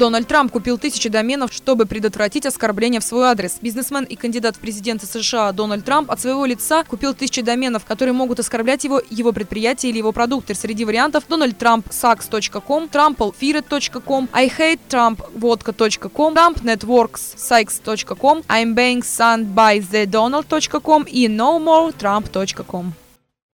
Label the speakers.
Speaker 1: Дональд Трамп купил тысячи доменов, чтобы предотвратить оскорбление в свой адрес. Бизнесмен и кандидат в президенты США Дональд Трамп от своего лица купил тысячи доменов, которые могут оскорблять его, его предприятие или его продукты. Среди вариантов Дональд Трамп Saks.com, TrumpleFeared.com, IHateTrumpVodka.com, TrumpNetworksSykes.com, I'm being sunned by TheDonald.com и NoMoreTrump.com.